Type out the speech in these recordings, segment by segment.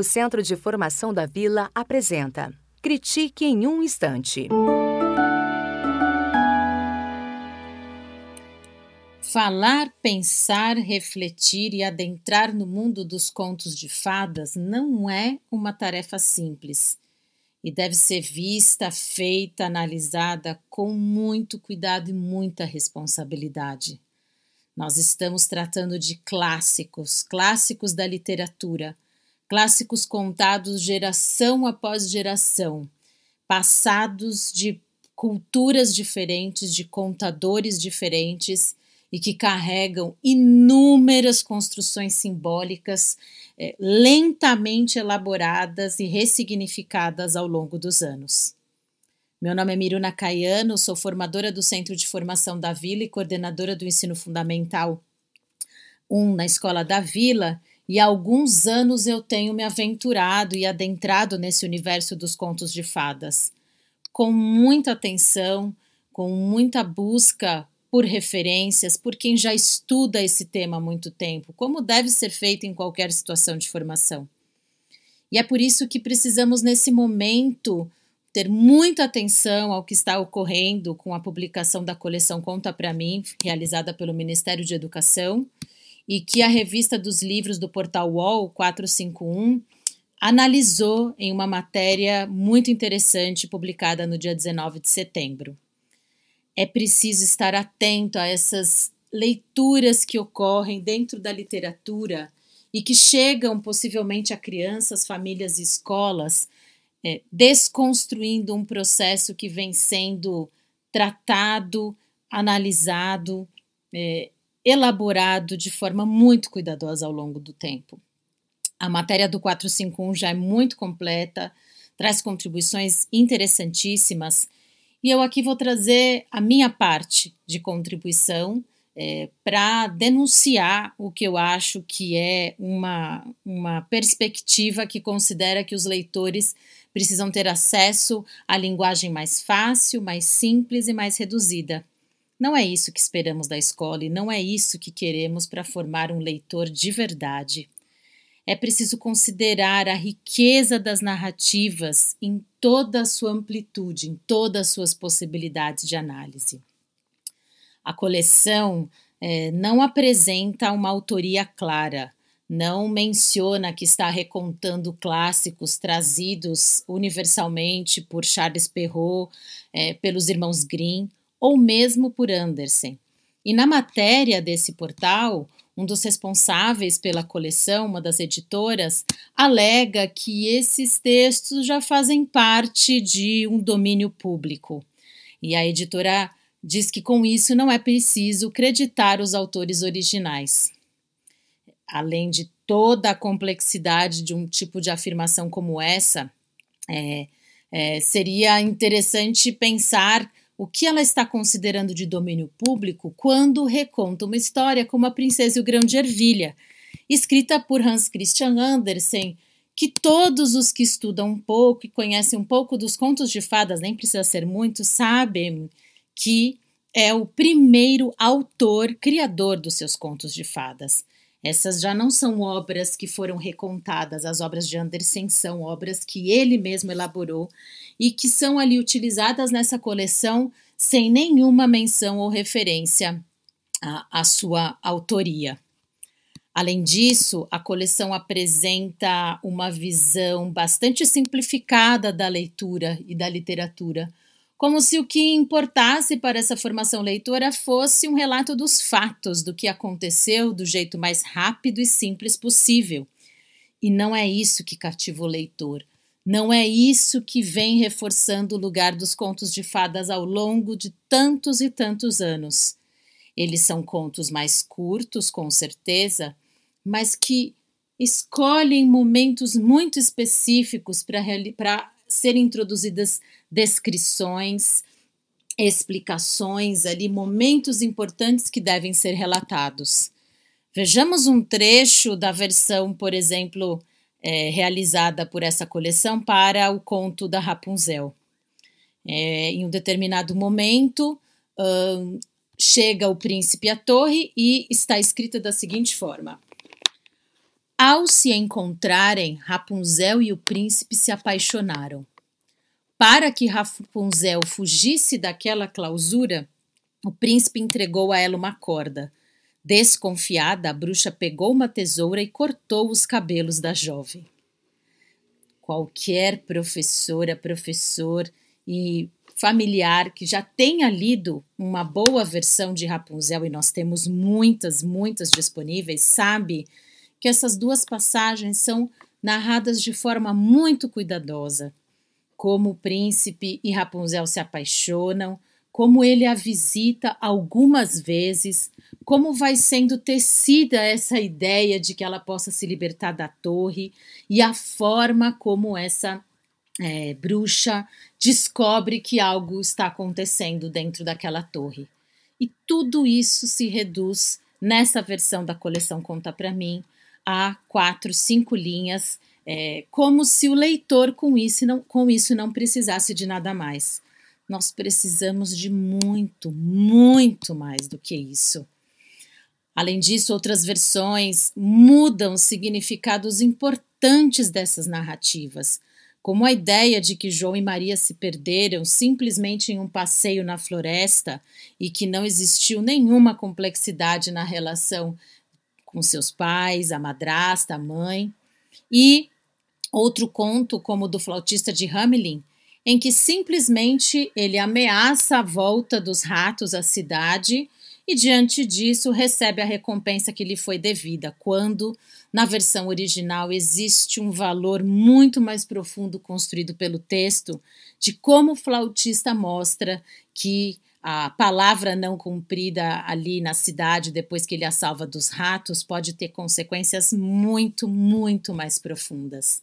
O Centro de Formação da Vila apresenta Critique em um Instante. Falar, pensar, refletir e adentrar no mundo dos contos de fadas não é uma tarefa simples e deve ser vista, feita, analisada com muito cuidado e muita responsabilidade. Nós estamos tratando de clássicos, clássicos da literatura, clássicos contados geração após geração, passados de culturas diferentes, de contadores diferentes e que carregam inúmeras construções simbólicas é, lentamente elaboradas e ressignificadas ao longo dos anos. Meu nome é Miruna Caiano, sou formadora do Centro de Formação da Vila e coordenadora do Ensino Fundamental 1 na Escola da Vila, e há alguns anos eu tenho me aventurado e adentrado nesse universo dos contos de fadas, com muita atenção, com muita busca por referências, por quem já estuda esse tema há muito tempo, como deve ser feito em qualquer situação de formação. E é por isso que precisamos, nesse momento, ter muita atenção ao que está ocorrendo com a publicação da coleção Conta para mim, realizada pelo Ministério de Educação, e que a revista dos livros do portal UOL 451 analisou em uma matéria muito interessante publicada no dia 19 de setembro. É preciso estar atento a essas leituras que ocorrem dentro da literatura e que chegam possivelmente a crianças, famílias e escolas, é, desconstruindo um processo que vem sendo tratado, analisado, é, elaborado de forma muito cuidadosa ao longo do tempo. A matéria do 451 já é muito completa, traz contribuições interessantíssimas e eu aqui vou trazer a minha parte de contribuição é, para denunciar o que eu acho que é uma, uma perspectiva que considera que os leitores precisam ter acesso à linguagem mais fácil, mais simples e mais reduzida. Não é isso que esperamos da escola e não é isso que queremos para formar um leitor de verdade é preciso considerar a riqueza das narrativas em toda a sua amplitude, em todas as suas possibilidades de análise. A coleção é, não apresenta uma autoria clara, não menciona que está recontando clássicos trazidos universalmente por Charles Perrault, é, pelos irmãos Grimm ou mesmo por Andersen. E na matéria desse portal, um dos responsáveis pela coleção, uma das editoras, alega que esses textos já fazem parte de um domínio público. E a editora diz que com isso não é preciso creditar os autores originais. Além de toda a complexidade de um tipo de afirmação como essa, é, é, seria interessante pensar o que ela está considerando de domínio público quando reconta uma história como A Princesa e o Grão de Ervilha, escrita por Hans Christian Andersen, que todos os que estudam um pouco e conhecem um pouco dos contos de fadas, nem precisa ser muito, sabem que é o primeiro autor, criador dos seus contos de fadas. Essas já não são obras que foram recontadas, as obras de Andersen são obras que ele mesmo elaborou e que são ali utilizadas nessa coleção sem nenhuma menção ou referência à, à sua autoria. Além disso, a coleção apresenta uma visão bastante simplificada da leitura e da literatura, como se o que importasse para essa formação leitora fosse um relato dos fatos, do que aconteceu do jeito mais rápido e simples possível. E não é isso que cativa o leitor. Não é isso que vem reforçando o lugar dos contos de fadas ao longo de tantos e tantos anos. Eles são contos mais curtos, com certeza, mas que escolhem momentos muito específicos para serem introduzidas descrições, explicações ali, momentos importantes que devem ser relatados. Vejamos um trecho da versão, por exemplo, é, realizada por essa coleção para o conto da Rapunzel. É, em um determinado momento, chega o príncipe à torre e está escrita da seguinte forma: Ao se encontrarem, Rapunzel e o príncipe se apaixonaram. Para que Rapunzel fugisse daquela clausura, o príncipe entregou a ela uma corda. Desconfiada, a bruxa pegou uma tesoura e cortou os cabelos da jovem. Qualquer professora, professor e familiar que já tenha lido uma boa versão de Rapunzel, e nós temos muitas, muitas disponíveis, sabe que essas duas passagens são narradas de forma muito cuidadosa. Como o príncipe e Rapunzel se apaixonam, como ele a visita algumas vezes, como vai sendo tecida essa ideia de que ela possa se libertar da torre e a forma como essa é, bruxa descobre que algo está acontecendo dentro daquela torre. E tudo isso se reduz nessa versão da coleção Conta para mim a quatro, cinco linhas, é, como se o leitor com isso, não, com isso não precisasse de nada mais. Nós precisamos de muito, muito mais do que isso. Além disso, outras versões mudam significados importantes dessas narrativas, como a ideia de que João e Maria se perderam simplesmente em um passeio na floresta e que não existiu nenhuma complexidade na relação com seus pais, a madrasta, a mãe, e outro conto, como o do flautista de Hamelin, em que simplesmente ele ameaça a volta dos ratos à cidade e, diante disso, recebe a recompensa que lhe foi devida, quando, na versão original, existe um valor muito mais profundo construído pelo texto de como o flautista mostra que a palavra não cumprida ali na cidade, depois que ele a salva dos ratos, pode ter consequências muito, muito mais profundas.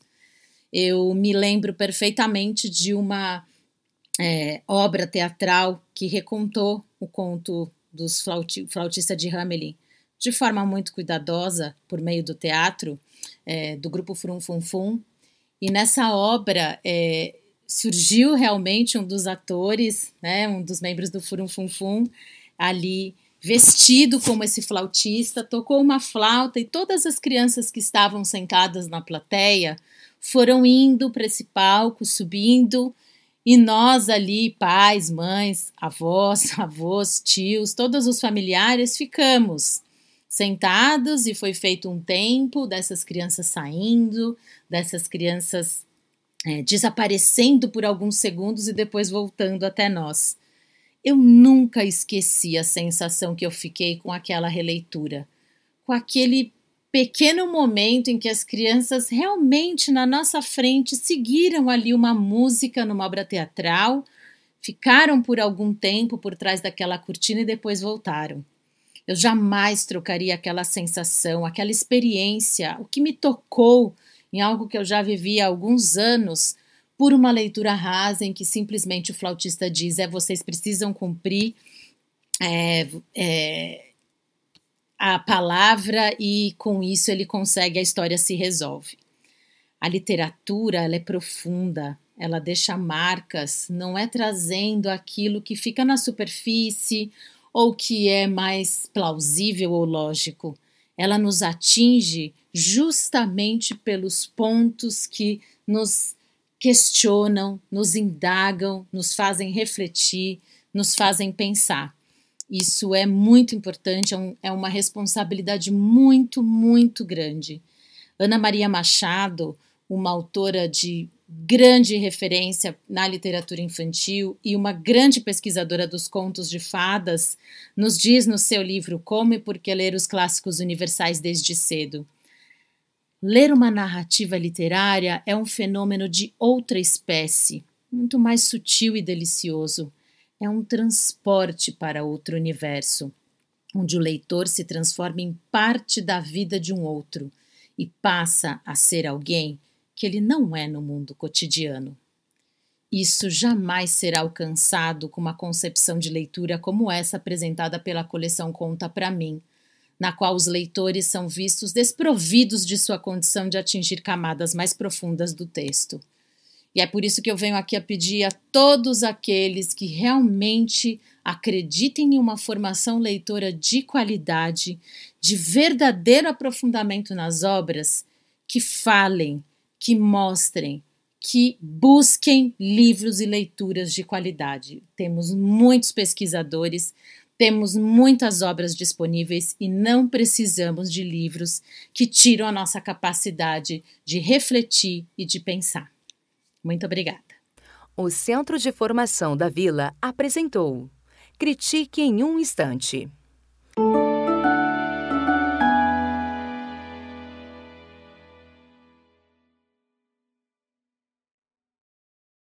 Eu me lembro perfeitamente de uma é, obra teatral que recontou o conto dos flauti flautista de Hamelin de forma muito cuidadosa por meio do teatro é, do grupo Frum Fum Fum. E nessa obra é, surgiu realmente um dos atores, né, um dos membros do Furum Fum Fum, ali vestido como esse flautista, tocou uma flauta e todas as crianças que estavam sentadas na plateia foram indo para esse palco, subindo, e nós ali, pais, mães, avós, avós, tios, todos os familiares, ficamos sentados e foi feito um tempo dessas crianças saindo, dessas crianças é, desaparecendo por alguns segundos e depois voltando até nós. Eu nunca esqueci a sensação que eu fiquei com aquela releitura, com aquele pequeno momento em que as crianças realmente na nossa frente seguiram ali uma música numa obra teatral, ficaram por algum tempo por trás daquela cortina e depois voltaram. Eu jamais trocaria aquela sensação, aquela experiência, o que me tocou em algo que eu já vivi há alguns anos, por uma leitura rasa em que simplesmente o flautista diz: é vocês precisam cumprir é, é, a palavra e com isso ele consegue, a história se resolve. A literatura ela é profunda, ela deixa marcas, não é trazendo aquilo que fica na superfície ou que é mais plausível ou lógico. Ela nos atinge justamente pelos pontos que nos questionam, nos indagam, nos fazem refletir, nos fazem pensar. Isso é muito importante, é, um, é uma responsabilidade muito, muito grande. Ana Maria Machado, uma autora de grande referência na literatura infantil e uma grande pesquisadora dos contos de fadas, nos diz no seu livro Como e Por que Ler os Clássicos Universais Desde Cedo. Ler uma narrativa literária é um fenômeno de outra espécie, muito mais sutil e delicioso. É um transporte para outro universo, onde o leitor se transforma em parte da vida de um outro e passa a ser alguém que ele não é no mundo cotidiano. Isso jamais será alcançado com uma concepção de leitura como essa apresentada pela coleção Conta para mim na qual os leitores são vistos desprovidos de sua condição de atingir camadas mais profundas do texto. E é por isso que eu venho aqui a pedir a todos aqueles que realmente acreditem em uma formação leitora de qualidade, de verdadeiro aprofundamento nas obras, que falem, que mostrem, que busquem livros e leituras de qualidade. Temos muitos pesquisadores, temos muitas obras disponíveis e não precisamos de livros que tiram a nossa capacidade de refletir e de pensar. Muito obrigada. O Centro de Formação da Vila apresentou Critique em um Instante.